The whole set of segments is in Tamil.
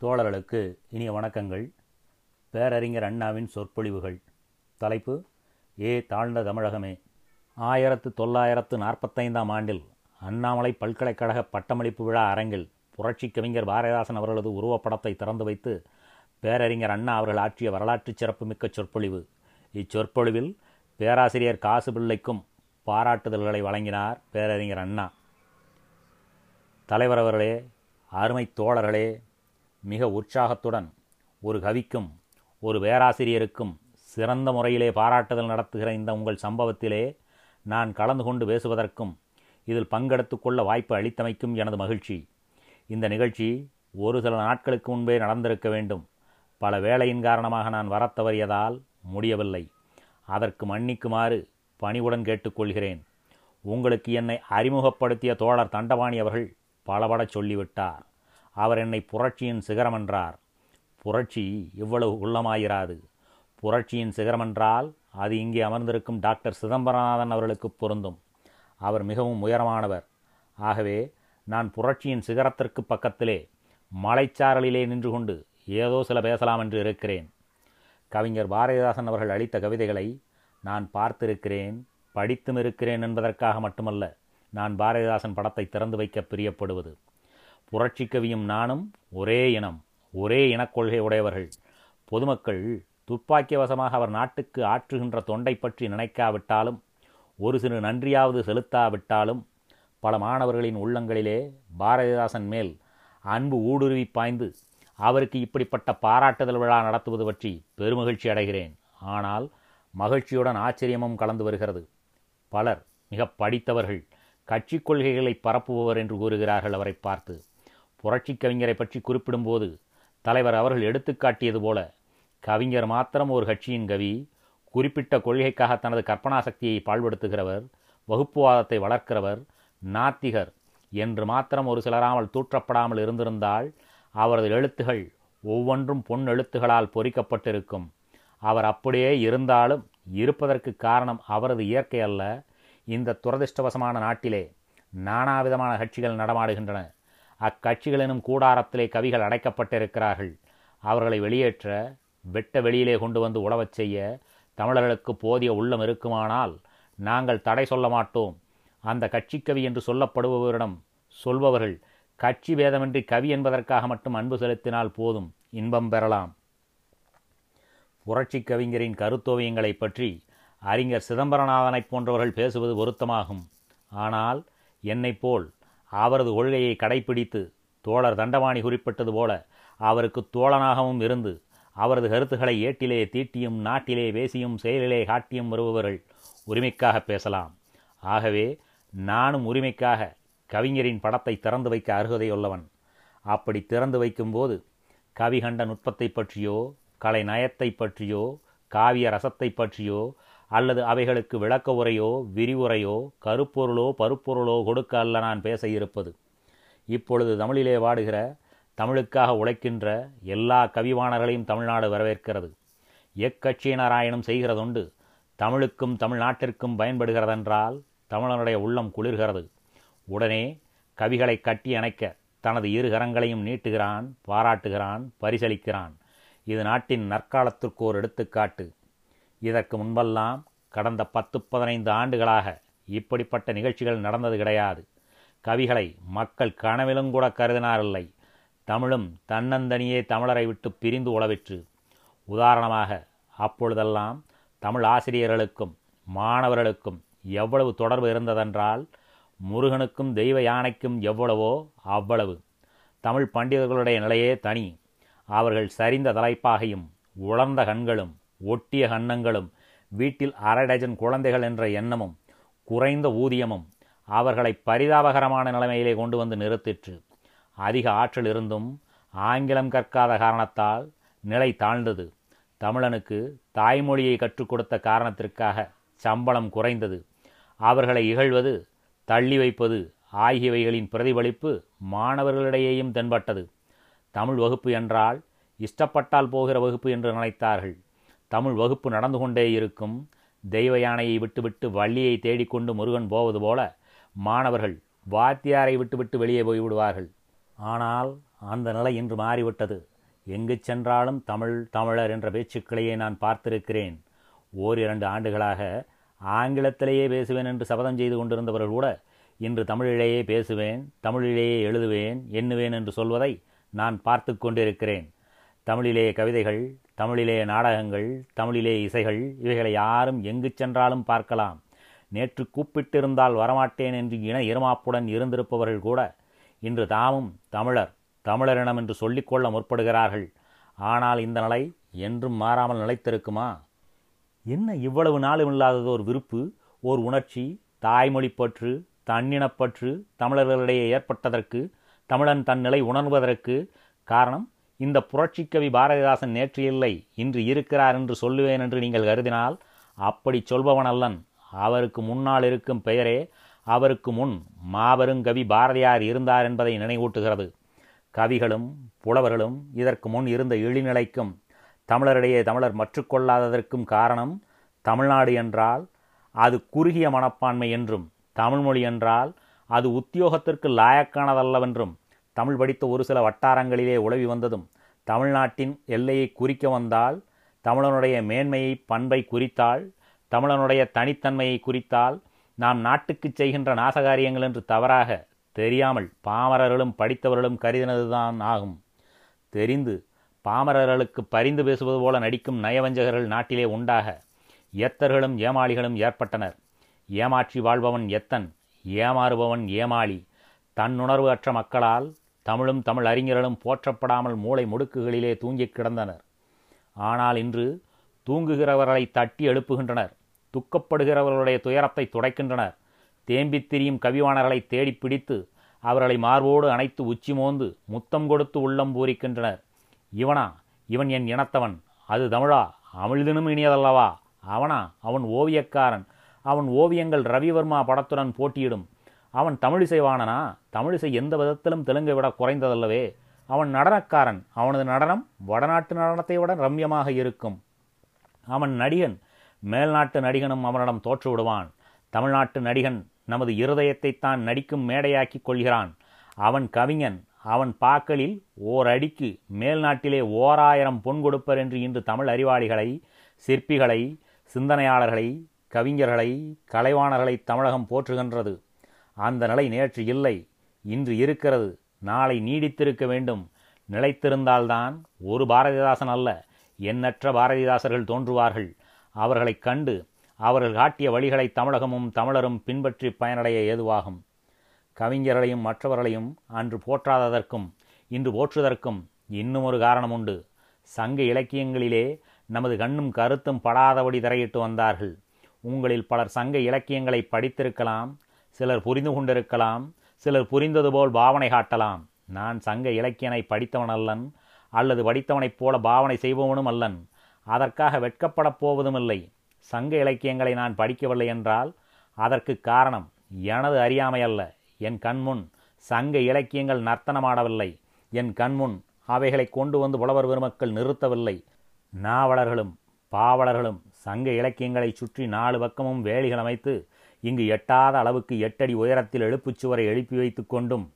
தோழர்களுக்கு இனிய வணக்கங்கள். பேரறிஞர் அண்ணாவின் சொற்பொழிவுகள். தலைப்பு ஏ தாழ்ந்த தமிழகமே. ஆயிரத்து தொள்ளாயிரத்து நாற்பத்தைந்தாம் ஆண்டில் அண்ணாமலை பல்கலைக்கழக பட்டமளிப்பு விழா அரங்கில் புரட்சி கவிஞர் பாரதிதாசன் அவர்களது உருவப்படத்தை திறந்து வைத்து பேரறிஞர் அண்ணா அவர்கள் ஆற்றிய வரலாற்று சிறப்புமிக்க சொற்பொழிவு. இச்சொற்பொழிவில் பேராசிரியர் காசு பிள்ளைக்கும் பாராட்டுதல்களை வழங்கினார் பேரறிஞர் அண்ணா. தலைவர் அவர்களே அருமை தோழர்களே மிக உற்சாகத்துடன் ஒரு கவிக்கும் ஒரு பேராசிரியருக்கும் சிறந்த முறையிலே பாராட்டுதல் நடத்துகிற இந்த உங்கள் சம்பவத்திலே நான் கலந்து கொண்டு பேசுவதற்கும் இதில் பங்கெடுத்து கொள்ள வாய்ப்பு அளித்தமைக்கும் எனது மகிழ்ச்சி. இந்த நிகழ்ச்சி ஒரு சில நாட்களுக்கு முன்பே நடந்திருக்க வேண்டும். பல வேலையின் காரணமாக நான் வர தவறியதால் முடியவில்லை. அதற்கு மன்னிக்குமாறு பணிவுடன் கேட்டுக்கொள்கிறேன். உங்களுக்கு என்னை அறிமுகப்படுத்திய தோழர் தண்டபாணி அவர்கள் பலபட சொல்லிவிட்டார். அவர் என்னை புரட்சியின் சிகரமென்றார் புரட்சி இவ்வளவு உள்ளமாயிராது. புரட்சியின் சிகரமென்றால் அது இங்கே அமர்ந்திருக்கும் டாக்டர் சிதம்பரநாதன் அவர்களுக்கு பொருந்தும். அவர் மிகவும் உயரமானவர். ஆகவே நான் புரட்சியின் சிகரத்திற்கு பக்கத்திலே மலைச்சாரலிலே நின்று கொண்டு ஏதோ சில பேசலாம் என்று இருக்கிறேன். கவிஞர் பாரதிதாசன் அவர்கள் அளித்த கவிதைகளை நான் பார்த்திருக்கிறேன் படித்தும் இருக்கிறேன் என்பதற்காக மட்டுமல்ல நான் பாரதிதாசன் படத்தை திறந்து வைக்க பிரியப்படுவது. புரட்சி கவியும் நானும் ஒரே இனம் ஒரே இனக்கொள்கை உடையவர்கள். பொதுமக்கள் துப்பாக்கியவசமாக அவர் நாட்டுக்கு ஆற்றுகின்ற தொண்டை பற்றி நினைக்காவிட்டாலும் ஒரு சிறு நன்றியாவது செலுத்தாவிட்டாலும் பல மாணவர்களின் உள்ளங்களிலே பாரதிதாசன் மேல் அன்பு ஊடுருவி பாய்ந்து அவருக்கு இப்படிப்பட்ட பாராட்டுதல் விழா நடத்துவது பற்றி பெருமகிழ்ச்சி அடைகிறேன். ஆனால் மகிழ்ச்சியுடன் ஆச்சரியமும் கலந்து வருகிறது. பலர் மிக படித்தவர்கள் கட்சி கொள்கைகளை பரப்புபவர் என்று கூறுகிறார்கள் அவரை பார்த்து. புரட்சி கவிஞரை பற்றி குறிப்பிடும்போது தலைவர் அவர்கள் எடுத்துக்காட்டியது போல கவிஞர் மாத்திரம் ஒரு கட்சியின் கவி குறிப்பிட்ட கொள்கைக்காக தனது கற்பனா சக்தியை பாழ்படுத்துகிறவர் வகுப்புவாதத்தை வளர்க்கிறவர் நாத்திகர் என்று மாத்திரம் ஒரு சிலராமல் தூற்றப்படாமல் இருந்திருந்தால் அவரது எழுத்துகள் ஒவ்வொன்றும் பொன் எழுத்துகளால் பொறிக்கப்பட்டிருக்கும். அவர் அப்படியே இருந்தாலும் இருப்பதற்கு காரணம் அவரது இயற்கை அல்ல. இந்த துரதிருஷ்டவசமான நாட்டிலே நானாவிதமான கட்சிகள் நடமாடுகின்றன. அக்கட்சிகளினும் கூடாரத்திலே கவிகள் அடைக்கப்பட்டிருக்கிறார்கள். அவர்களை வெளியேற்ற வெட்ட வெளியிலே கொண்டு வந்து உழவச் செய்ய தமிழர்களுக்கு போதிய உள்ளம் இருக்குமானால் நாங்கள் தடை சொல்ல மாட்டோம். அந்த கட்சிக்கவி என்று சொல்லப்படுபவரிடம் சொல்பவர்கள் கட்சி பேதமின்றி கவி என்பதற்காக மட்டும் அன்பு செலுத்தினால் போதும் இன்பம் பெறலாம். புரட்சி கவிஞரின் கருத்தோவியங்களை பற்றி அறிஞர் சிதம்பரநாதனைப் போன்றவர்கள் பேசுவது பொருத்தமாகும். ஆனால் என்னைப் போல் அவரது கொள்கையை கடைபிடித்து தோழர் தண்டவாணி குறிப்பிட்டது போல அவருக்கு தோழனாகவும் இருந்து அவரது கருத்துக்களை ஏட்டிலே தீட்டியும் நாட்டிலே பேசியும் செயலிலே காட்டியும் வருபவர்கள் உரிமைக்காக பேசலாம். ஆகவே நானும் உரிமைக்காக கவிஞரின் படத்தை திறந்து வைக்க அருகதையுள்ளவன். அப்படி திறந்து வைக்கும்போது கவி கண்ட நுட்பத்தை பற்றியோ கலை நயத்தை பற்றியோ காவிய ரசத்தை பற்றியோ அல்லது அவைகளுக்கு விளக்க உரையோ விரிவுரையோ கருப்பொருளோ பருப்பொருளோ கொடுக்க அல்ல நான் பேச இருப்பது. இப்பொழுது தமிழிலே வாடுகிற தமிழுக்காக உழைக்கின்ற எல்லா கவிவாணர்களையும் தமிழ்நாடு வரவேற்கிறது. எக்கட்சியினராயினும் செய்கிறதுண்டு தமிழுக்கும் தமிழ்நாட்டிற்கும் பயன்படுகிறதென்றால் தமிழனுடைய உள்ளம் குளிர்கிறது. உடனே கவிகளை கட்டி அணைக்க தனது இரு கரங்களையும் நீட்டுகிறான் பாராட்டுகிறான் பரிசளிக்கிறான். இது நாட்டின் நற்காலத்திற்கு ஒரு எடுத்துக்காட்டு. இதற்கு முன்பெல்லாம் கடந்த பத்து பதினைந்து ஆண்டுகளாக இப்படிப்பட்ட நிகழ்ச்சிகள் நடந்தது கிடையாது. கவிகளை மக்கள் கனவிலும் கூட கருதினாரில்லை. தமிழும் தன்னந்தனியே தமிழரை விட்டு பிரிந்து உளவிற்று உதாரணமாக அப்பொழுதெல்லாம் தமிழ் ஆசிரியர்களுக்கும் மாணவர்களுக்கும் எவ்வளவு தொடர்பு இருந்ததென்றால் முருகனுக்கும் தெய்வ யானைக்கும் எவ்வளவோ அவ்வளவு. தமிழ் பண்டிதர்களுடைய நிலையே தனி. அவர்கள் சரிந்த தலைப்பாகையும் உலர்ந்த கண்களும் ஒட்டிய கன்னங்களும் வீட்டில் அரை டஜன் குழந்தைகள் என்ற எண்ணமும் குறைந்த ஊதியமும் அவர்களை பரிதாபகரமான நிலைமையிலே கொண்டு வந்து நிறுத்திற்று. அதிக ஆற்றல் இருந்தும் ஆங்கிலம் கற்காத காரணத்தால் நிலை தாழ்ந்தது. தமிழனுக்கு தாய்மொழியை கற்றுக் கொடுத்த காரணத்திற்காக சம்பளம் குறைந்தது. அவர்களை இகழ்வது தள்ளி வைப்பது ஆகியவைகளின் பிரதிபலிப்பு மாணவர்களிடையேயும் தென்பட்டது. தமிழ் வகுப்பு என்றால் இஷ்டப்பட்டால் போகிற வகுப்பு என்று நினைத்தார்கள். தமிழ் வகுப்பு நடந்து கொண்டே இருக்கும். தெய்வ யானையை விட்டுவிட்டு வள்ளியை தேடிக்கொண்டு முருகன் போவது போல மாணவர்கள் வாத்தியாரை விட்டுவிட்டு வெளியே போய்விடுவார்கள் ஆனால் அந்த நிலை இன்று மாறிவிட்டது. எங்கு சென்றாலும் தமிழ் தமிழர் என்ற பேச்சுக்களையே நான் பார்த்திருக்கிறேன். ஓரிரண்டு ஆண்டுகளாக ஆங்கிலத்திலேயே பேசுவேன் என்று சபதம் செய்து கொண்டிருந்தவர்கள் கூட இன்று தமிழிலேயே பேசுவேன் தமிழிலேயே எழுதுவேன் எண்ணுவேன் என்று சொல்வதை நான் பார்த்து கொண்டிருக்கிறேன். தமிழிலே கவிதைகள் தமிழிலே நாடகங்கள் தமிழிலே இசைகள் இவைகளை யாரும் எங்கு சென்றாலும் பார்க்கலாம். நேற்று கூப்பிட்டிருந்தால் வரமாட்டேன் என்று இன இருமாப்புடன் இருந்திருப்பவர்கள் கூட இன்று தாமும் தமிழர் தமிழரினம் என்று சொல்லிக்கொள்ள முற்படுகிறார்கள். ஆனால் இந்த நிலை என்றும் மாறாமல் நிலைத்திருக்குமா? என்ன இவ்வளவு நாளும் இல்லாதது ஒரு விருப்பு ஓர் உணர்ச்சி தாய்மொழி பற்று தன்னினப்பற்று தமிழர்களிடையே ஏற்பட்டதற்கு தமிழன் தன் நிலை உணர்வதற்கு காரணம் இந்த புரட்சிக்கவி பாரதிதாசன் நேற்று இல்லை இன்று இருக்கிறார் என்று சொல்லுவேன் என்று நீங்கள் கருதினால் அப்படி சொல்பவன் அல்லன் அவருக்கு முன்னால் இருக்கும் பெயரே அவருக்கு முன் மாபெருங்கவி பாரதியார் இருந்தார் என்பதை நினைவூட்டுகிறது. கவிகளும் புலவர்களும் இதற்கு முன் இருந்த இழிநிலைக்கும் தமிழரிடையே தமிழர் மற்றுக்கொள்ளாததற்கும் காரணம் தமிழ்நாடு என்றால் அது குறுகிய மனப்பான்மை என்றும் தமிழ்மொழி என்றால் அது உத்தியோகத்திற்கு லாயக்கானதல்லவென்றும் தமிழ் படித்த ஒரு சில வட்டாரங்களிலே உழவி வந்ததும் தமிழ்நாட்டின் எல்லையை குறிக்க வந்தால் தமிழனுடைய மேன்மையை பண்பை குறித்தால் தமிழனுடைய தனித்தன்மையை குறித்தால் நாம் நாட்டுக்கு செய்கின்ற நாசகாரியங்கள் என்று தவறாக தெரியாமல் பாமரர்களும் படித்தவர்களும் கருதினதுதான் ஆகும். தெரிந்து பாமரர்களுக்கு பரிந்து பேசுவது போல நடிக்கும் நயவஞ்சகர்கள் நாட்டிலே உண்டாக எத்தர்களும் ஏமாளிகளும் ஏற்பட்டனர். ஏமாற்றி வாழ்பவன் எத்தன் ஏமாறுபவன் ஏமாளி தன்னுணர்வு அற்ற மக்களால் தமிழும் தமிழ் அறிஞர்களும் போற்றப்படாமல் மூளை முடுக்குகளிலே தூங்கிக் கிடந்தனர். ஆனால் இன்று தூங்குகிறவர்களை தட்டி எழுப்புகின்றனர். துக்கப்படுகிறவர்களுடைய துயரத்தை துடைக்கின்றனர். தேம்பித் திரியும் கவிவாணர்களை தேடி பிடித்து அவர்களை மார்போடு அணைத்து உச்சி மோந்து முத்தம் கொடுத்து உள்ளம் பூரிக்கின்றனர். இவனா? இவன் என் இனத்தவன். அது தமிழா? அமிழ்தினும் இனியதல்லவா? அவனா? அவன் ஓவியக்காரன். அவன் ஓவியங்கள் ரவிவர்மா படத்துடன் போட்டியிடும். அவன் தமிழிசை வாணனா? தமிழிசை எந்த விதத்திலும் தெலுங்கை விட குறைந்ததல்லவே. அவன் நடனக்காரன். அவனது நடனம் வடநாட்டு நடனத்தை விட ரம்யமாக இருக்கும். அவன் நடிகன். மேல்நாட்டு நடிகனும் அவனிடம் தோற்று விடுவான். தமிழ்நாட்டு நடிகன் நமது இருதயத்தை தான் நடிக்கும் மேடையாக்கிக் கொள்கிறான். அவன் கவிஞன். அவன் பாக்களில் ஓர் அடிக்கு மேல்நாட்டிலே ஓராயிரம் பொன் கொடுப்பர் என்று இன்று தமிழ் அறிவாளிகளை சிற்பிகளை சிந்தனையாளர்களை கவிஞர்களை கலைவாணர்களை தமிழகம் போற்றுகின்றது. அந்த நிலை நேற்று இல்லை. இன்று இருக்கிறது. நாளை நீடித்திருக்க வேண்டும். நிலைத்திருந்தால்தான் ஒரு பாரதிதாசன் அல்ல எண்ணற்ற பாரதிதாசர்கள் தோன்றுவார்கள். அவர்களைக் கண்டு அவர்கள் காட்டிய வழிகளை தமிழகமும் தமிழரும் பின்பற்றி பயனடைய ஏதுவாகும். கவிஞர்களையும் மற்றவர்களையும் அன்று போற்றாததற்கும் இன்று போற்றுவதற்கும் இன்னும் ஒரு காரணம் உண்டு சங்க இலக்கியங்களிலே நமது கண்ணும் கருத்தும் படாதபடி திரையிட்டு வந்தார்கள். உங்களில் பலர் சங்க இலக்கியங்களை படித்திருக்கலாம் சிலர் புரிந்து கொண்டிருக்கலாம் சிலர் புரிந்தது போல் பாவனை காட்டலாம். நான் சங்க இலக்கியனை படித்தவன் அல்லன் அல்லது படித்தவனைப் போல பாவனை செய்பவனும் அல்லன். அதற்காக வெட்கப்படப் போவதுமில்லை. சங்க இலக்கியங்களை நான் படிக்கவில்லை என்றால் அதற்கு காரணம் எனது அறியாமை அல்ல. என் கண்முன் சங்க இலக்கியங்கள் நர்த்தனமாடவில்லை. என் கண்முன் அவைகளை கொண்டு வந்து புலவர் பெருமக்கள் நிறுத்தவில்லை. நாவலர்களும் பாவலர்களும் சங்க இலக்கியங்களை சுற்றி நாலு பக்கமும் வேலிகள் அமைத்து இங்கு எட்டாத அளவுக்கு எட்டடி உயரத்தில் எழுப்புச் சுவரை எழுப்பி வைத்து கொண்டும்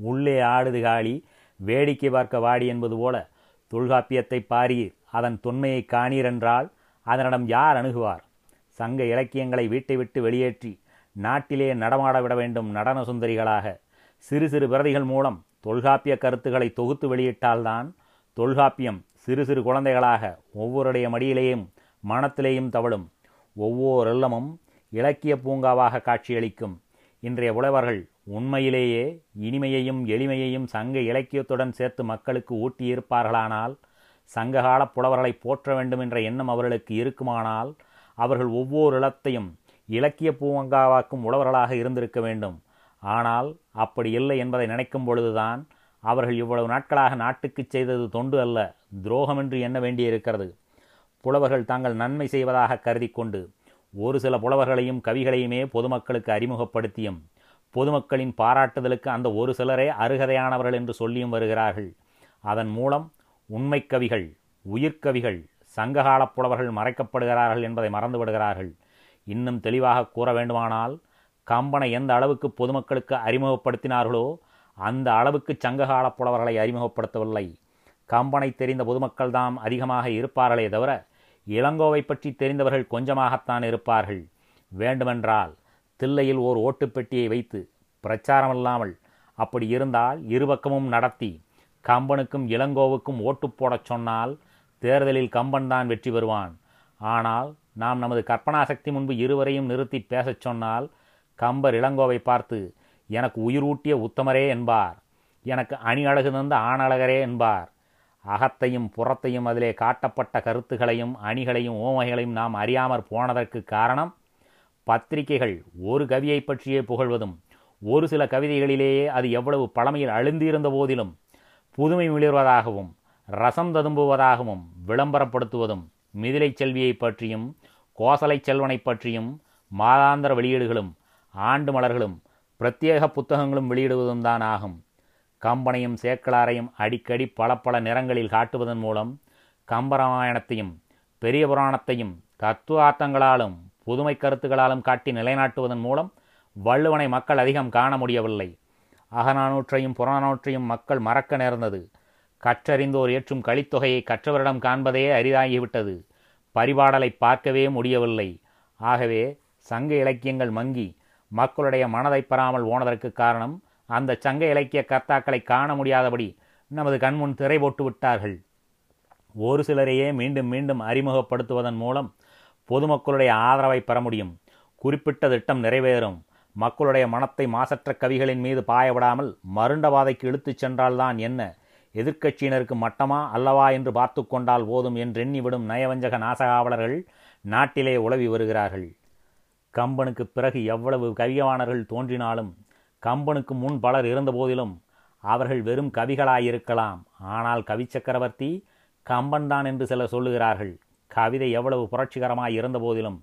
உள்ளே ஆடுது காளி வேடிக்கை பார்க்க வாடி என்பது போல தொல்காப்பியத்தை பாரீர் அதன் தொன்மையை காணீர் என்றால் அதனிடம் யார் அணுகுவார்? சங்க இலக்கியங்களை வீட்டை விட்டு வெளியேற்றி நாட்டிலே நடமாட விட வேண்டும் நடன சுந்தரிகளாக. சிறு சிறு பிரதிகள் மூலம் தொல்காப்பிய கருத்துக்களை தொகுத்து வெளியிட்டால்தான் தொல்காப்பியம் சிறு சிறு குழந்தைகளாக ஒவ்வொருடைய மடியிலேயும் மனத்திலேயும் தவழும். ஒவ்வொரு இல்லமும் இலக்கிய பூங்காவாக காட்சியளிக்கும். இன்றைய புலவர்கள் உண்மையிலேயே இனிமையையும் எளிமையையும் சங்க இலக்கியத்துடன் சேர்த்து மக்களுக்கு ஊட்டியிருப்பார்களானால் சங்ககால புலவர்களை போற்ற வேண்டும் என்ற எண்ணம் அவர்களுக்கு இருக்குமானால் அவர்கள் ஒவ்வொரு இளத்தையும் இலக்கிய பூங்காவாக்கும் உழவர்களாக இருந்திருக்க வேண்டும். ஆனால் அப்படி இல்லை என்பதை நினைக்கும் பொழுதுதான் அவர்கள் இவ்வளவு நாட்களாக நாட்டுக்கு செய்தது தொண்டு அல்ல துரோகம் என்று எண்ண வேண்டியிருக்கிறது. புலவர்கள் தாங்கள் நன்மை செய்வதாக கருதி கொண்டு ஒரு சில புலவர்களையும் கவிகளையுமே பொதுமக்களுக்கு அறிமுகப்படுத்தியும் பொதுமக்களின் பாராட்டுதலுக்கு அந்த ஒரு சிலரே அருகதையானவர்கள் என்று சொல்லியும் வருகிறார்கள். அதன் மூலம் உண்மை கவிகள் உயிர்கவிகள் சங்ககால புலவர்கள் மறைக்கப்படுகிறார்கள் என்பதை மறந்துவிடுகிறார்கள் இன்னும் தெளிவாக கூற வேண்டுமானால் கம்பனை எந்த அளவுக்கு பொதுமக்களுக்கு அறிமுகப்படுத்தினார்களோ அந்த அளவுக்கு சங்ககால புலவர்களை அறிமுகப்படுத்தவில்லை. கம்பனை தெரிந்த பொதுமக்கள்தாம் அதிகமாக இருப்பார்களே தவிர இளங்கோவை பற்றி தெரிந்தவர்கள் கொஞ்சமாகத்தான் இருப்பார்கள். வேண்டுமென்றால் தில்லையில் ஓர் ஓட்டுப்பெட்டியை வைத்து பிரச்சாரமில்லாமல் அப்படி இருந்தால் இருபக்கமும் நடத்தி கம்பனுக்கும் இளங்கோவுக்கும் ஓட்டு போடச் சொன்னால் தேர்தலில் கம்பன் தான் வெற்றி பெறுவான். ஆனால் நாம் நமது கற்பனாசக்தி முன்பு இருவரையும் நிறுத்தி பேசச் சொன்னால் கம்பர் இளங்கோவை பார்த்து எனக்கு உயிரூட்டிய உத்தமரே என்பார். எனக்கு அணி அழகு தந்த ஆணழகரே என்பார். அகத்தையும் புறத்தையும் அதிலே காட்டப்பட்ட கருத்துகளையும் அணிகளையும் ஓமைகளையும் நாம் அறியாமற் போனதற்கு காரணம் பத்திரிகைகள் ஒரு கவியை பற்றியே புகழ்வதும் ஒரு சில கவிதைகளிலேயே அது எவ்வளவு பழமையில் அழுந்திருந்த போதிலும் புதுமை மிளிர்வதாகவும் ரசம் ததும்புவதாகவும் விளம்பரப்படுத்துவதும் மிதிலை செல்வியை பற்றியும் கோசலை செல்வனை பற்றியும் மாதாந்திர வெளியீடுகளும் ஆண்டு மலர்களும் பிரத்யேக புத்தகங்களும் வெளியிடுவதும் தான் ஆகும். கம்பனையும் சேக்கலாரையும் அடிக்கடி பல பல நிறங்களில் காட்டுவதன் மூலம் கம்பராமாயணத்தையும் பெரிய புராணத்தையும் தத்துவார்த்தங்களாலும் புதுமை கருத்துகளாலும் காட்டி நிலைநாட்டுவதன் மூலம் வள்ளுவனை மக்கள் அதிகம் காண முடியவில்லை. அகநானூற்றையும் புறநானூற்றையும் மக்கள் மறக்க நேர்ந்தது. கற்றறிந்தோர் ஏற்றும் கலித்தொகையை கற்றவரிடம் காண்பதே அரிதாகிவிட்டது. பரிபாடலை பார்க்கவே முடியவில்லை. ஆகவே சங்க இலக்கியங்கள் மங்கி மக்களுடைய மனதை பெறாமல் போனதற்கு காரணம் அந்த சங்க இலக்கிய கர்த்தாக்களை காண முடியாதபடி நமது கண்முன் திரை போட்டு விட்டார்கள். ஒரு சிலரையே மீண்டும் மீண்டும் அறிமுகப்படுத்துவதன் மூலம் பொதுமக்களுடைய ஆதரவை பெற முடியும். குறிப்பிட்ட திட்டம் நிறைவேறும். மக்களுடைய மனத்தை மாசற்ற கவிகளின் மீது பாயவிடாமல் மருண்டவாதைக்கு இழுத்துச் சென்றால்தான் என்ன? எதிர்க்கட்சியினருக்கு மட்டமா அல்லவா என்று பார்த்து கொண்டால் போதும் என்றெண்ணிவிடும் நயவஞ்சக நாசகாவலர்கள் நாட்டிலே உளவி வருகிறார்கள். கம்பனுக்கு பிறகு எவ்வளவு கவியவாணர்கள் தோன்றினாலும் கம்பனுக்கு முன் பலர் இருந்தபோதிலும் அவர்கள் வெறும் கவிகளாயிருக்கலாம். ஆனால் கவி சக்கரவர்த்தி கம்பன்தான் என்று சிலர் சொல்லுகிறார்கள். கவிதை எவ்வளவு புரட்சிகரமாய் இருந்தபோதிலும்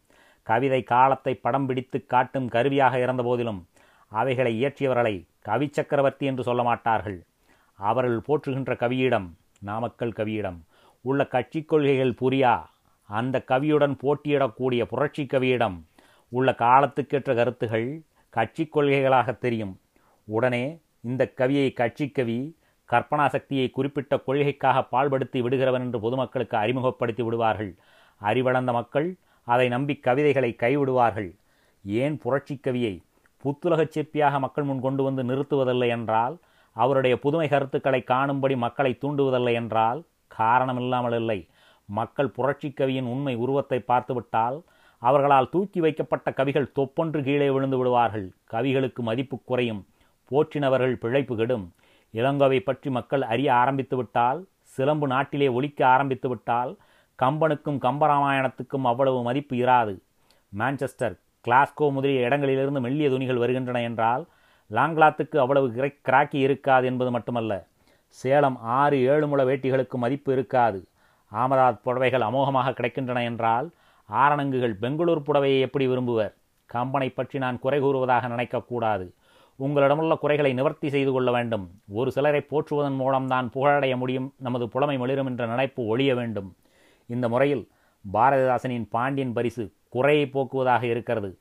கவிதை காலத்தை படம் பிடித்து காட்டும் கருவியாக இருந்தபோதிலும் அவைகளை இயற்றியவர்களை கவி சக்கரவர்த்தி என்று சொல்ல மாட்டார்கள். அவர்கள் போற்றுகின்ற கவியிடம் நாமக்கல் கவியிடம் உள்ள கட்சி கொள்கைகள் புரியா? அந்த கவியுடன் போட்டியிடக்கூடிய புரட்சி கவியிடம் உள்ள காலத்துக்கேற்ற கருத்துகள் கட்சி கொள்கைகளாக தெரியும். உடனே இந்த கவியை கட்சி கவி கற்பனா சக்தியை குறிப்பிட்ட கொள்கைக்காக பால்படுத்தி விடுகிறவன் என்று பொதுமக்களுக்கு அறிமுகப்படுத்தி விடுவார்கள். அறிவளர்ந்த மக்கள் அதை நம்பி கவிதைகளை கைவிடுவார்கள். ஏன் புரட்சி கவியை புத்துலகச் சிற்பியாக மக்கள் முன் கொண்டு வந்து நிறுத்துவதில்லை என்றால் அவருடைய புதுமை கருத்துக்களை காணும்படி மக்களை தூண்டுவதில்லை என்றால் காரணமில்லாமல் இல்லை மக்கள் புரட்சி கவியின் உண்மை உருவத்தை பார்த்துவிட்டால் அவர்களால் தூக்கி வைக்கப்பட்ட கவிகள் தொப்பொன்று கீழே விழுந்து விடுவார்கள். கவிகளுக்கு மதிப்பு குறையும். போற்றினவர்கள் பிழைப்பு கெடும். இளங்கோவை பற்றி மக்கள் அறிய ஆரம்பித்துவிட்டால் சிலம்பு நாட்டிலே ஒழிக்க ஆரம்பித்துவிட்டால் கம்பனுக்கும் கம்பராமாயணத்துக்கும் அவ்வளவு மதிப்பு இராது. மான்செஸ்டர் கிளாஸ்கோ முதலிய இடங்களிலிருந்து மெல்லிய துணிகள் வருகின்றன என்றால் லாங்லாத்துக்கு அவ்வளவு கிராக்கி இருக்காது என்பது மட்டுமல்ல. சேலம் ஆறு ஏழு முள வேட்டிகளுக்கு மதிப்பு இருக்காது. ஆமதாத் புடவைகள் அமோகமாக கிடைக்கின்றன என்றால் ஆரணங்குகள் பெங்களூர் புடவையை எப்படி விரும்புவர்? கம்பனை பற்றி நான் குறை கூறுவதாக நினைக்கக்கூடாது. உங்களிடமுள்ள குறைகளை நிவர்த்தி செய்து கொள்ள வேண்டும். ஒரு சிலரை போற்றுவதன் மூலம்தான் புகழடைய முடியும். நமது புலமை மிளிரும் என்ற நினைப்பு ஒழிய வேண்டும். இந்த முறையில் பாரதிதாசனின் பாண்டியன் பரிசு குறையை போக்குவதாக இருக்கிறது.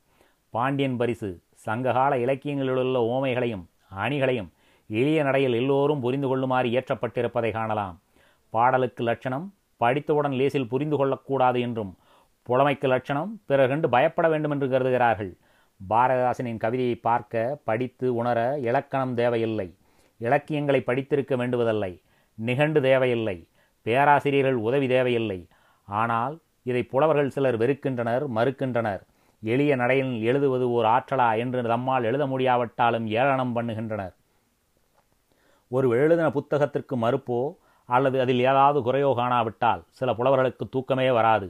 பாண்டியன் பரிசு சங்ககால இலக்கியங்களிலுள்ள ஓமைகளையும் அணிகளையும் எளிய நடையில் எல்லோரும் புரிந்து கொள்ளுமாறு இயற்றப்பட்டிருப்பதை காணலாம். பாடலுக்கு லட்சணம் படித்தவுடன் லேசில் புரிந்து கொள்ளக்கூடாது என்றும் புலமைக்கு லட்சணம் பிறர் கண்டு பயப்பட வேண்டும் என்று கருதுகிறார்கள். பாரதிதாசனின் கவிதையை பார்க்க படித்து உணர இலக்கணம் தேவையில்லை. இலக்கியங்களை படித்திருக்க வேண்டுவதில்லை. நிகண்டு தேவையில்லை. பேராசிரியர்கள் உதவி தேவையில்லை. ஆனால் இதை புலவர்கள் சிலர் வெறுக்கின்றனர் மறுக்கின்றனர். எளிய நடையில் எழுதுவது ஓர் ஆற்றலா என்று நம்மால் எழுத முடியாவிட்டாலும் ஏளனம் பண்ணுகின்றனர். ஒரு எழுதின புத்தகத்திற்கு மறுப்போ அல்லது அதில் ஏதாவது குறையோ காணாவிட்டால் சில புலவர்களுக்கு தூக்கமே வராது.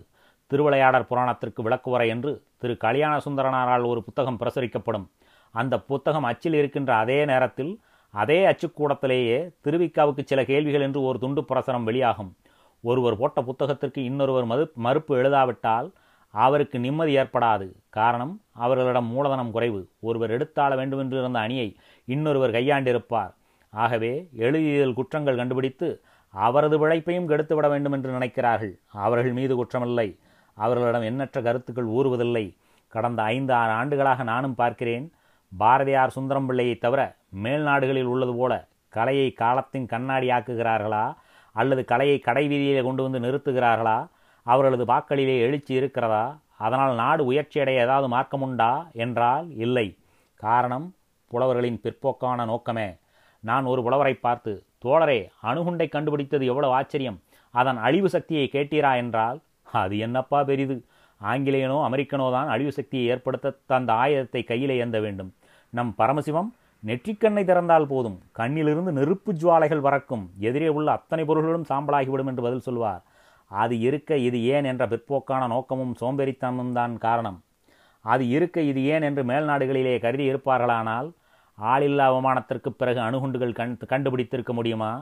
திருவிளையாடற் புராணத்திற்கு விளக்குவரை என்று திரு கல்யாண சுந்தரனாரால் ஒரு புத்தகம் பிரசுரிக்கப்படும். அந்த புத்தகம் அச்சில் இருக்கின்ற அதே நேரத்தில் அதே அச்சுக்கூடத்திலேயே திருவிக்காவுக்கு சில கேள்விகள் என்று ஒரு துண்டு பிரசரம் வெளியாகும். ஒருவர் போட்ட புத்தகத்திற்கு இன்னொருவர் மது மறுப்பு எழுதாவிட்டால் அவருக்கு நிம்மதி ஏற்படாது. காரணம் அவர்களிடம் மூலதனம் குறைவு. ஒருவர் எடுத்தாள வேண்டுமென்று இருந்த அணியை இன்னொருவர் கையாண்டிருப்பார். ஆகவே எழுதியதில் குற்றங்கள் கண்டுபிடித்து அவரது பிழைப்பையும் கெடுத்துவிட வேண்டும் என்று நினைக்கிறார்கள். அவர்கள் மீது குற்றமில்லை. அவர்களிடம் எண்ணற்ற கருத்துக்கள் ஊறுவதில்லை. கடந்த ஐந்து ஆறு ஆண்டுகளாக நானும் பார்க்கிறேன் பாரதியார் சுந்தரம் பிள்ளையை தவிர மேல் நாடுகளில் உள்ளது போல கலையை காலத்தின் கண்ணாடியாக்குகிறார்களா அல்லது கலையை கடைவீதியிலே கொண்டு வந்து நிறுத்துகிறார்களா அவர்களது வாக்களிலே எழுச்சி இருக்கிறதா அதனால் நாடு உயர்ச்சியடைய ஏதாவது மார்க்கமுண்டா என்றால் இல்லை. காரணம் புலவர்களின் பிற்போக்கான நோக்கமே. நான் ஒரு புலவரை பார்த்து தோழரே அணுகுண்டை கண்டுபிடித்தது எவ்வளவு ஆச்சரியம் அதன் அழிவு சக்தியை கேட்டீரா என்றால் அது என்னப்பா பெரிது? ஆங்கிலேயனோ அமெரிக்கனோ தான் அழிவு சக்தியை ஏற்படுத்த அந்த ஆயுதத்தை கையிலே ஏந்த வேண்டும். நம் பரமசிவம் நெற்றிக்கண்ணை திறந்தால் போதும். கண்ணிலிருந்து நெருப்பு ஜுவாலைகள் பறக்கும். எதிரே உள்ள அத்தனை பொருள்களும் சாம்பலாகிவிடும் என்று பதில் சொல்வார். அது இருக்க இது ஏன் என்ற பிற்போக்கான நோக்கமும் சோம்பேறித்தனமும் தான் காரணம். அது இருக்க இது ஏன் என்று மேல்நாடுகளிலே கருதி இருப்பார்களானால் ஆளில்லா அவமானத்திற்கு பிறகு அணுகுண்டுகள் கண் கண்டுபிடித்திருக்க முடியுமா?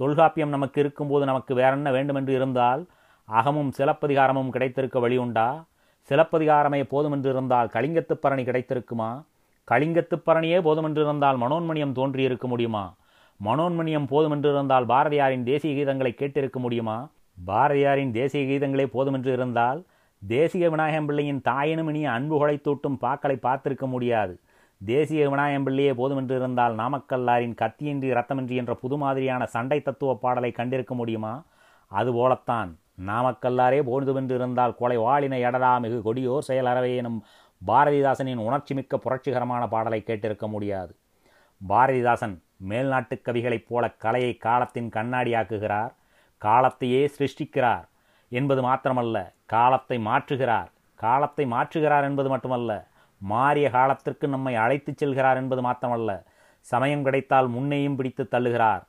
தொல்காப்பியம் நமக்கு இருக்கும்போது நமக்கு வேறென்ன வேண்டுமென்று இருந்தால் அகமும் சிலப்பதிகாரமும் கிடைத்திருக்க வழியுண்டா? சிலப்பதிகாரமே போதுமென்றிருந்தால் கலிங்கத்துப் பரணி கிடைத்திருக்குமா? கலிங்கத்துப் பரணியே போதுமென்றிருந்தால் மனோன்மணியம் தோன்றியிருக்க முடியுமா? மனோன்மணியம் போதுமென்றிருந்தால் பாரதியாரின் தேசிய கீதங்களை கேட்டிருக்க முடியுமா? பாரதியாரின் தேசிய கீதங்களே போதுமென்று இருந்தால் தேசிய விநாயகம் பிள்ளையின் தாயினும் இனிய அன்பு தூட்டும் பாக்களை பார்த்திருக்க முடியாது. தேசிய விநாயகம் பிள்ளையே போதுமென்று இருந்தால் நாமக்கல்லாரின் கத்தியின்றி ரத்தமின்றி என்ற புது மாதிரியான சண்டை தத்துவ பாடலை கண்டிருக்க முடியுமா? அதுபோலத்தான். நாமக்கல்லாரே போதுமென்று இருந்தால் கொலை வாளினை எடடா மிகு கொடியோர் செயல் அறவே எனும் பாரதிதாசனின் உணர்ச்சிமிக்க புரட்சிகரமான பாடலை கேட்டிருக்க முடியாது. பாரதிதாசன் மேல்நாட்டுக் கவிகளைப் போல கலையை காலத்தின் கண்ணாடியாக்குகிறார் காலத்தையே சிருஷ்டிக்கிறார் என்பது மாத்திரமல்ல காலத்தை மாற்றுகிறார். காலத்தை மாற்றுகிறார் என்பது மட்டுமல்ல மாறிய காலத்திற்கு நம்மை அழைத்துச் செல்கிறார் என்பது மாத்திரமல்ல சமயம் கிடைத்தால் முன்னையும் பிடித்து தள்ளுகிறார்.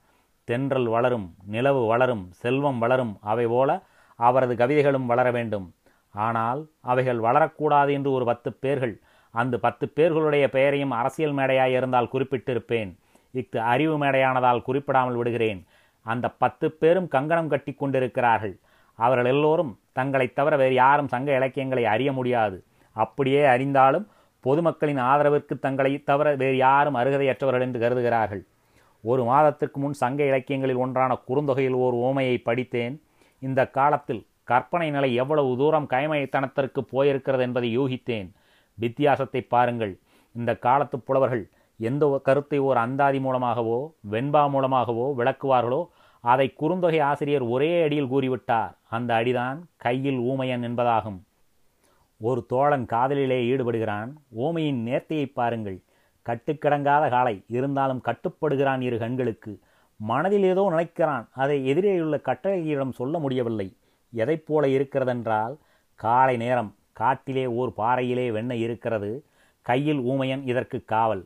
தென்றல் வளரும் நிலவு வளரும் செல்வம் வளரும் அவை போல அவரது கவிதைகளும் வளர வேண்டும். ஆனால் அவைகள் வளரக்கூடாது என்று ஒரு பத்து பேர்கள் அந்த பத்து பேர்களுடைய பெயரையும் அரசியல் மேடையாய் இருந்தால் குறிப்பிட்டிருப்பேன். இஃது அறிவு மேடையானதால் குறிப்பிடாமல் விடுகிறேன். அந்த பத்து பேரும் கங்கணம் கட்டி கொண்டிருக்கிறார்கள். அவர்கள் எல்லோரும் தங்களைத் தவிர வேறு யாரும் சங்க இலக்கியங்களை அறிய முடியாது. அப்படியே அறிந்தாலும் பொதுமக்களின் ஆதரவிற்கு தங்களை தவிர வேறு யாரும் அருகதையற்றவர்கள் என்று கருதுகிறார்கள். ஒரு மாதத்திற்கு முன் சங்க இலக்கியங்களில் ஒன்றான குறுந்தொகையில் ஓர் ஓமையை படித்தேன். இந்த காலத்தில் கற்பனை நிலை எவ்வளவு தூரம் கைமயத்தனத்திற்கு போயிருக்கிறது என்பதை யூகித்தேன். வித்தியாசத்தை பாருங்கள். இந்த காலத்து புலவர்கள் எந்த கருத்தை ஓர் அந்தாதி மூலமாகவோ வெண்பா மூலமாகவோ விளக்குவார்களோ அதை குறுந்தொகை ஆசிரியர் ஒரே அடியில் கூறிவிட்டார். அந்த அடிதான் கையில் ஊமையன் என்பதாகும். ஒரு தோழன் காதலிலே ஈடுபடுகிறான். ஊமையின் நேர்த்தியை பாருங்கள். கட்டுக்கிடங்காத காலை இருந்தாலும் கட்டுப்படுகிறான் இரு கண்களுக்கு. மனதில் ஏதோ நினைக்கிறான். அதை எதிரேயுள்ள கட்டளையிடம் சொல்ல முடியவில்லை. எதைப் போல இருக்கிறதென்றால் காலை நேரம் காட்டிலே ஓர் பாறையிலே வெண்ண இருக்கிறது. கையில் ஊமையன் இதற்கு காவல்.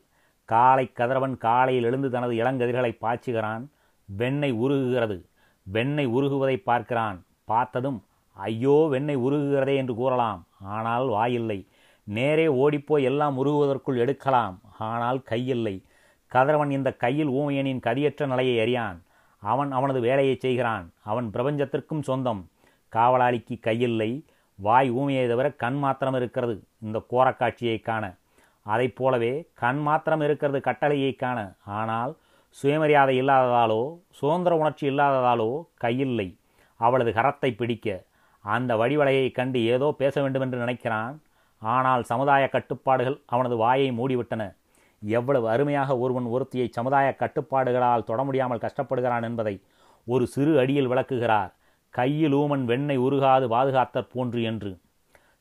காலை கதிரவன் காலையில் எழுந்து தனது இளங்கதிர்களை பாய்ச்சுகிறான். வெண்ணெய் உருகுகிறது. வெண்ணெய் உருகுவதை பார்க்கிறான். பார்த்ததும் ஐயோ வெண்ணெய் உருகுகிறதே என்று கூறலாம். ஆனால் வாயில்லை. நேரே ஓடிப்போய் எல்லாம் உருகுவதற்குள் எடுக்கலாம். ஆனால் கையில்லை. கதிரவன் இந்த கையில் ஊமையனின் கதியற்ற நிலையை அறியான். அவன் அவனது வேலையை செய்கிறான். அவன் பிரபஞ்சத்திற்கும் சொந்தம். காவலாளிக்கு கையில்லை. வாய் ஊமையை தவிர கண் மாத்திரம் இருக்கிறது. இந்த கோரக்காட்சியை காண. அதை போலவே கண் மாத்திரம் இருக்கிறது கட்டளையை காண. ஆனால் சுயமரியாதை இல்லாததாலோ சுதந்திர உணர்ச்சி இல்லாததாலோ கையில்லை. அவளது கரத்தை பிடிக்க. அந்த வடிவலையை கண்டு ஏதோ பேச வேண்டுமென்று நினைக்கிறான். ஆனால் சமுதாய கட்டுப்பாடுகள் அவனது வாயை மூடிவிட்டன. எவ்வளவு அருமையாக ஒருவன் ஒருத்தியை சமுதாய கட்டுப்பாடுகளால் தொட முடியாமல் கஷ்டப்படுகிறான் என்பதை ஒரு சிறு அடியில் விளக்குகிறார். கையில் ஊமன் வெண்ணெய் உருகாது பாதுகாத்தற் போன்று என்று.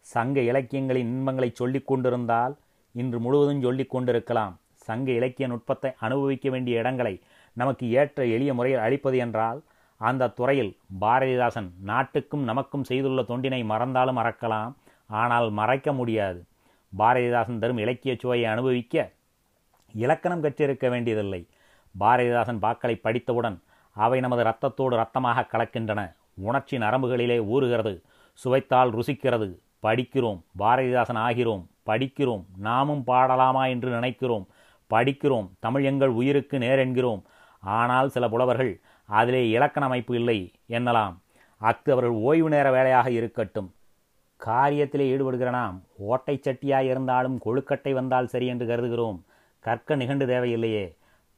சங்க இலக்கியங்களின் இன்பங்களை சொல்லிக் கொண்டிருந்தால் இன்று முழுவதும் சொல்லிக் கொண்டிருக்கலாம். சங்க இலக்கிய நுட்பத்தை அனுபவிக்க வேண்டிய இடங்களை நமக்கு ஏற்ற எளிய முறையில் அளிப்பது என்றால் அந்த துறையில் பாரதிதாசன் நாட்டுக்கும் நமக்கும் செய்துள்ள தொண்டினை மறந்தாலும் மறக்கலாம். ஆனால் மறைக்க முடியாது. பாரதிதாசன் தரும் இலக்கிய சுவையை அனுபவிக்க இலக்கணம் கற்றிருக்க வேண்டியதில்லை. பாரதிதாசன் பாக்களை படித்தவுடன் அவை நமது ரத்தத்தோடு இரத்தமாக கலக்கின்றன. உணர்ச்சி நரம்புகளிலே ஊறுகிறது. சுவைத்தால் ருசிக்கிறது. படிக்கிறோம். பாரதிதாசன் ஆகிறோம். படிக்கிறோம். நாமும் பாடலாமா என்று நினைக்கிறோம். படிக்கிறோம். தமிழ் எங்கள் உயிருக்கு நேர் என்கிறோம். ஆனால் சில புலவர்கள் அதிலே இலக்கண அமைப்பு இல்லை என்னலாம். அக்கு அவர்கள் ஓய்வு நேர வேலையாக இருக்கட்டும். காரியத்திலே ஈடுபடுகிற நாம் ஓட்டை சட்டியாய் இருந்தாலும் கொழுக்கட்டை வந்தால் சரி என்று கருதுகிறோம். கற்க நிகண்டு தேவையில்லையே.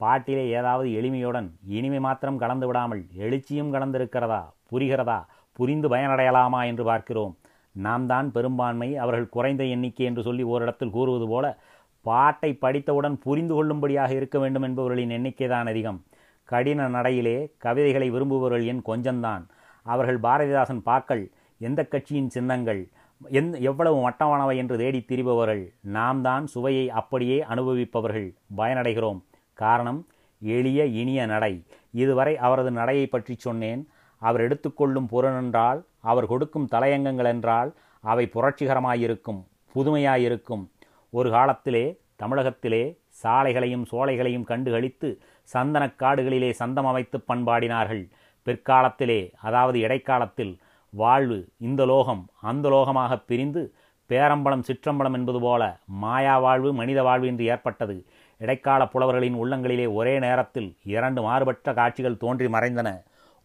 பாட்டிலே ஏதாவது எளிமையுடன் இனிமை மாத்திரம் கலந்து விடாமல் எழுச்சியும் கலந்திருக்கிறதா புரிகிறதா புரிந்து பயனடையலாமா என்று பார்க்கிறோம். நாம் தான் பெரும்பான்மை அவர்கள் குறைந்த எண்ணிக்கை என்று சொல்லி ஓரிடத்தில் கூறுவது போல பாட்டை படித்தவுடன் புரிந்து கொள்ளும்படியாக இருக்க வேண்டும் என்பவர்களின் எண்ணிக்கைதான் அதிகம். கடின நடையிலே கவிதைகளை விரும்புபவர்கள் என் கொஞ்சம்தான். அவர்கள் பாரதிதாசன் பாக்கள் எந்த கட்சியின் சின்னங்கள் எந் எவ்வளவு மட்டமானவை என்று தேடித் திரிபவர்கள் நாம் தான் சுவையை அப்படியே அனுபவிப்பவர்கள் பயனடைகிறோம். காரணம் எளிய இனிய நடை. இதுவரை அவரது நடையை பற்றி சொன்னேன். அவர் எடுத்துக்கொள்ளும் புறனென்றால் அவர் கொடுக்கும் தலையங்கங்கள் என்றால் அவை புரட்சிகரமாயிருக்கும் புதுமையாயிருக்கும். ஒரு காலத்திலே தமிழகத்திலே சாலைகளையும் சோலைகளையும் கண்டுகளித்து சந்தனக்காடுகளிலே சந்தம் அமைத்து பண்பாடினார்கள். பிற்காலத்திலே அதாவது இடைக்காலத்தில் வாழ்வு இந்த லோகம் அந்த லோகமாக பிரிந்து பேரம்பலம் சிற்றம்பலம் என்பது போல மாயா வாழ்வு மனித வாழ்வு என்று ஏற்பட்டது. இடைக்கால புலவர்களின் உள்ளங்களிலே ஒரே நேரத்தில் இரண்டு மாறுபட்ட காட்சிகள் தோன்றி மறைந்தன.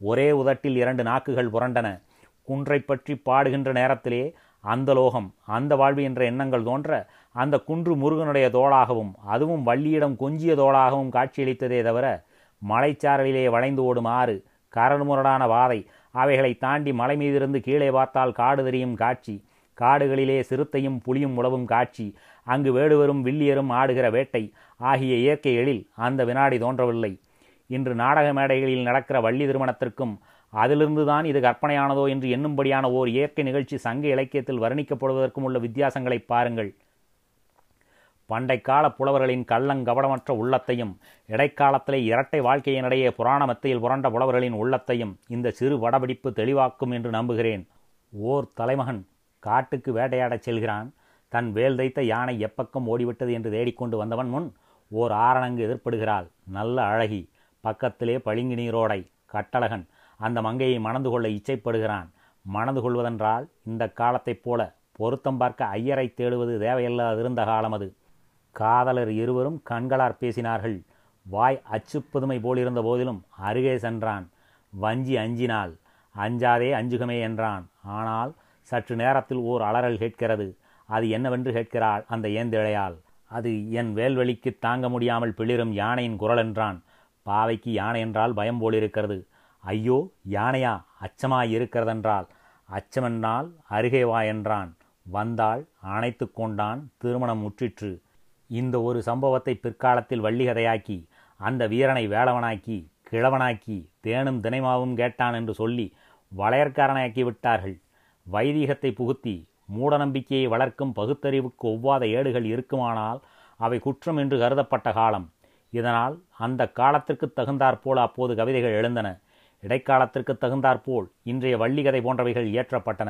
ஒரே உதட்டில் இரண்டு நாக்குகள் புரண்டன. குன்றை பற்றி பாடுகின்ற நேரத்திலே அந்த லோகம் அந்த வாழ்வு என்ற எண்ணங்கள் தோன்ற அந்த குன்று முருகனுடைய தோளாகவும் அதுவும் வள்ளியிடம் கொஞ்சிய தோளாகவும் காட்சியளித்ததே தவிர மலைச்சாரலிலே வளைந்து ஓடும் ஆறு கரடுமுரடான வாதை அவைகளை தாண்டி மலை மீதிருந்து கீழே பார்த்தால் காடு தெரியும் காட்சி. காடுகளிலே சிறுத்தையும் புலியும் உழவும் காட்சி. அங்கு வேடுவரும் வில்லியரும் ஆடுகிற வேட்டை. ஆகிய இயற்கை எழில் அந்த வினாடி தோன்றவில்லை. இன்று நாடக மேடைகளில் நடக்கிற வள்ளி திருமணத்திற்கும் அதிலிருந்துதான் இது கற்பனையானதோ என்று எண்ணும்படியான ஓர் இயற்கை நிகழ்ச்சி சங்க இலக்கியத்தில் வர்ணிக்கப்படுவதற்கும் உள்ள வித்தியாசங்களை பாருங்கள். பண்டைக்கால புலவர்களின் கள்ளங்கவடமற்ற உள்ளத்தையும் இடைக்காலத்திலே இரட்டை வாழ்க்கையினிடையே புராண மத்தியில் புரண்ட புலவர்களின் உள்ளத்தையும் இந்த சிறு வடபிடிப்பு தெளிவாக்கும் என்று நம்புகிறேன். ஓர் தலைமகன் காட்டுக்கு வேட்டையாடச் செல்கிறான். தன் வேல் தைத்த யானை எப்பக்கம் ஓடிவிட்டது என்று தேடிக்கொண்டு வந்தவன் முன் ஓர் ஆரணங்கு எதிர்ப்படுகிறாள் நல்ல அழகி பக்கத்திலே பளிங்கு நீரோடை கட்டழகன் அந்த மங்கையை மணந்து கொள்ள இச்சைப்படுகிறான். மணந்து கொள்வதென்றால் இந்த காலத்தைப் போல பொருத்தம் பார்க்க ஐயரை தேடுவது தேவையில்லாதிருந்த காலம் அது காதலர் இருவரும் கண்களார் பேசினார்கள். வாய் அச்சுப்புதுமை போலிருந்த போதிலும் அருகே சென்றான். வஞ்சி அஞ்சினாள் அஞ்சாதே அஞ்சுகமே என்றான். ஆனால் சற்று நேரத்தில் ஓர் அலறல் கேட்கிறது. அது என்னவென்று கேட்கிறாள் அந்த ஏந்திழையால்? அது என் வேல்வெளிக்கு தாங்க முடியாமல் பிளிரும் யானையின் குரல் என்றான். பாவைக்கு யானை என்றால் பயம் போலிருக்கிறது. ஐயோ யானையா அச்சமாய் இருக்கிறதென்றால்? அச்சமென்றால் அருகே வா என்றான். வந்தாள் அணைத்து கொண்டான் திருமணம் முற்றிற்று. இந்த ஒரு சம்பவத்தை பிற்காலத்தில் வள்ளிகதையாக்கி அந்த வீரனை வேளவனாக்கி கிழவனாக்கி தேனும் தினைமாவும் கேட்டான் என்று சொல்லி வளையற்காரனாக்கி விட்டார்கள். வைதீகத்தை புகுத்தி மூடநம்பிக்கையை வளர்க்கும் பகுத்தறிவுக்கு ஒவ்வாத ஏடுகள் இருக்குமானால் அவை குற்றம் என்று கருதப்பட்ட காலம். இதனால் அந்த காலத்திற்கு தகுந்தாற்போல் அப்போது கவிதைகள் எழுந்தன. இடைக்காலத்திற்கு தகுந்தாற்போல் இன்றைய வள்ளிகதை போன்றவைகள் இயற்றப்பட்டன.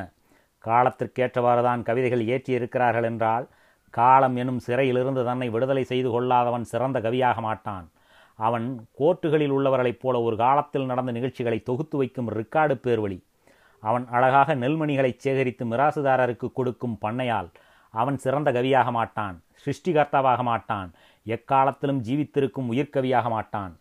காலத்திற்கேற்றவாறுதான் கவிதைகள் இயற்றியிருக்கிறார்கள் என்றால் காலம் எனும் சிறையிலிருந்து தன்னை விடுதலை செய்து கொள்ளாதவன் சிறந்த கவியாக மாட்டான். அவன் கோர்ட்டுகளில் உள்ளவர்களைப் போல ஒரு காலத்தில் நடந்த நிகழ்ச்சிகளை தொகுத்து வைக்கும் ரிக்கார்டு பேர்வழி. அவன் அழகாக நெல்மணிகளை சேகரித்து மிராசுதாரருக்கு கொடுக்கும் பண்ணையால் அவன் சிறந்த கவியாக மாட்டான் சிருஷ்டிகர்த்தாவாக மாட்டான் எக்காலத்திலும் ஜீவித்திருக்கும் உயிர்கவியாக மாட்டான்.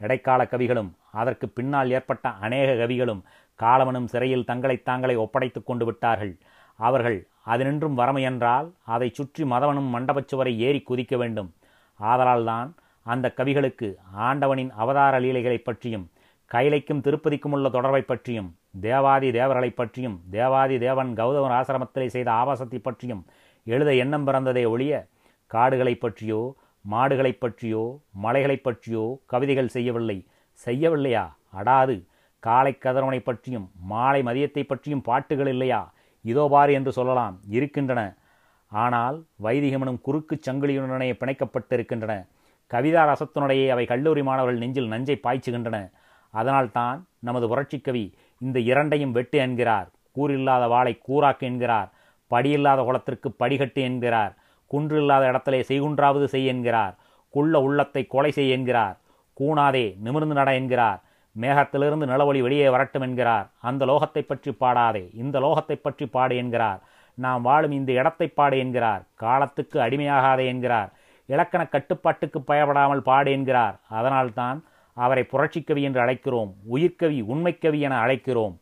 இடைக்கால கவிகளும் அதற்கு பின்னால் ஏற்பட்ட அநேக கவிகளும் காலவனும் சிறையில் தங்களை தாங்களை ஒப்படைத்துக் கொண்டு விட்டார்கள். அவர்கள் அதனின்றும் வரமையென்றால் அதை சுற்றி மதவனும் மண்டபச்சுவரை ஏறி குதிக்க வேண்டும். ஆதலால்தான் அந்த கவிகளுக்கு ஆண்டவனின் அவதார லீலைகளைப் பற்றியும் கைலைக்கும் திருப்பதிக்கும் உள்ள தொடர்பை பற்றியும் தேவாதி தேவர்களைப் பற்றியும் தேவாதி தேவன் கௌதமர் ஆசிரமத்திலே செய்த ஆபாசத்தை பற்றியும் எழுத எண்ணம் பிறந்ததே ஒழிய காடுகளைப் பற்றியோ மாடுகளைப் பற்றியோ மலைகளைப் பற்றியோ கவிதைகள் செய்யவில்லை. செய்யவில்லையா? அடாது. காலை கதிரவனை பற்றியும் மாலை மதியத்தை பற்றியும் பாட்டுகள் இல்லையா? இதோ பார் என்று சொல்லலாம். இருக்கின்றன. ஆனால் வைதிகமனும் குறுக்கு சங்கிலியுடனே பிணைக்கப்பட்டிருக்கின்றன. கவிதா ரசத்தினுடையே அவை கல்லூரி மாணவர்கள் நெஞ்சில் நஞ்சை பாய்ச்சுகின்றன. அதனால்தான் நமது புரட்சிக்கவி இந்த இரண்டையும் வெட்டு என்கிறார். கூறில்லாத வாளை கூறாக்கு என்கிறார். படியில்லாத குளத்திற்கு படிகட்டு என்கிறார். குன்றில்லாத இடத்திலே செய்குன்றாவது செய் என்கிறார். குள்ள உள்ளத்தை கொலை செய் என்கிறார். கூணாதே நிமிர்ந்து நட என்கிறார். மேகத்திலிருந்து நிலவொளி வெளியே வரட்டும் என்கிறார். அந்த லோகத்தை பற்றி பாடாதே. இந்த லோகத்தை பற்றி பாடு என்கிறார். நாம் வாழும் இந்த இடத்தை பாடு என்கிறார். காலத்துக்கு அடிமையாகாதே என்கிறார். இலக்கண கட்டுப்பாட்டுக்கு பயப்படாமல் பாடு என்கிறார். அதனால்தான் அவரை புரட்சிக்கவி என்று அழைக்கிறோம். உயிர்க்கவி உண்மைக்கவி என அழைக்கிறோம்.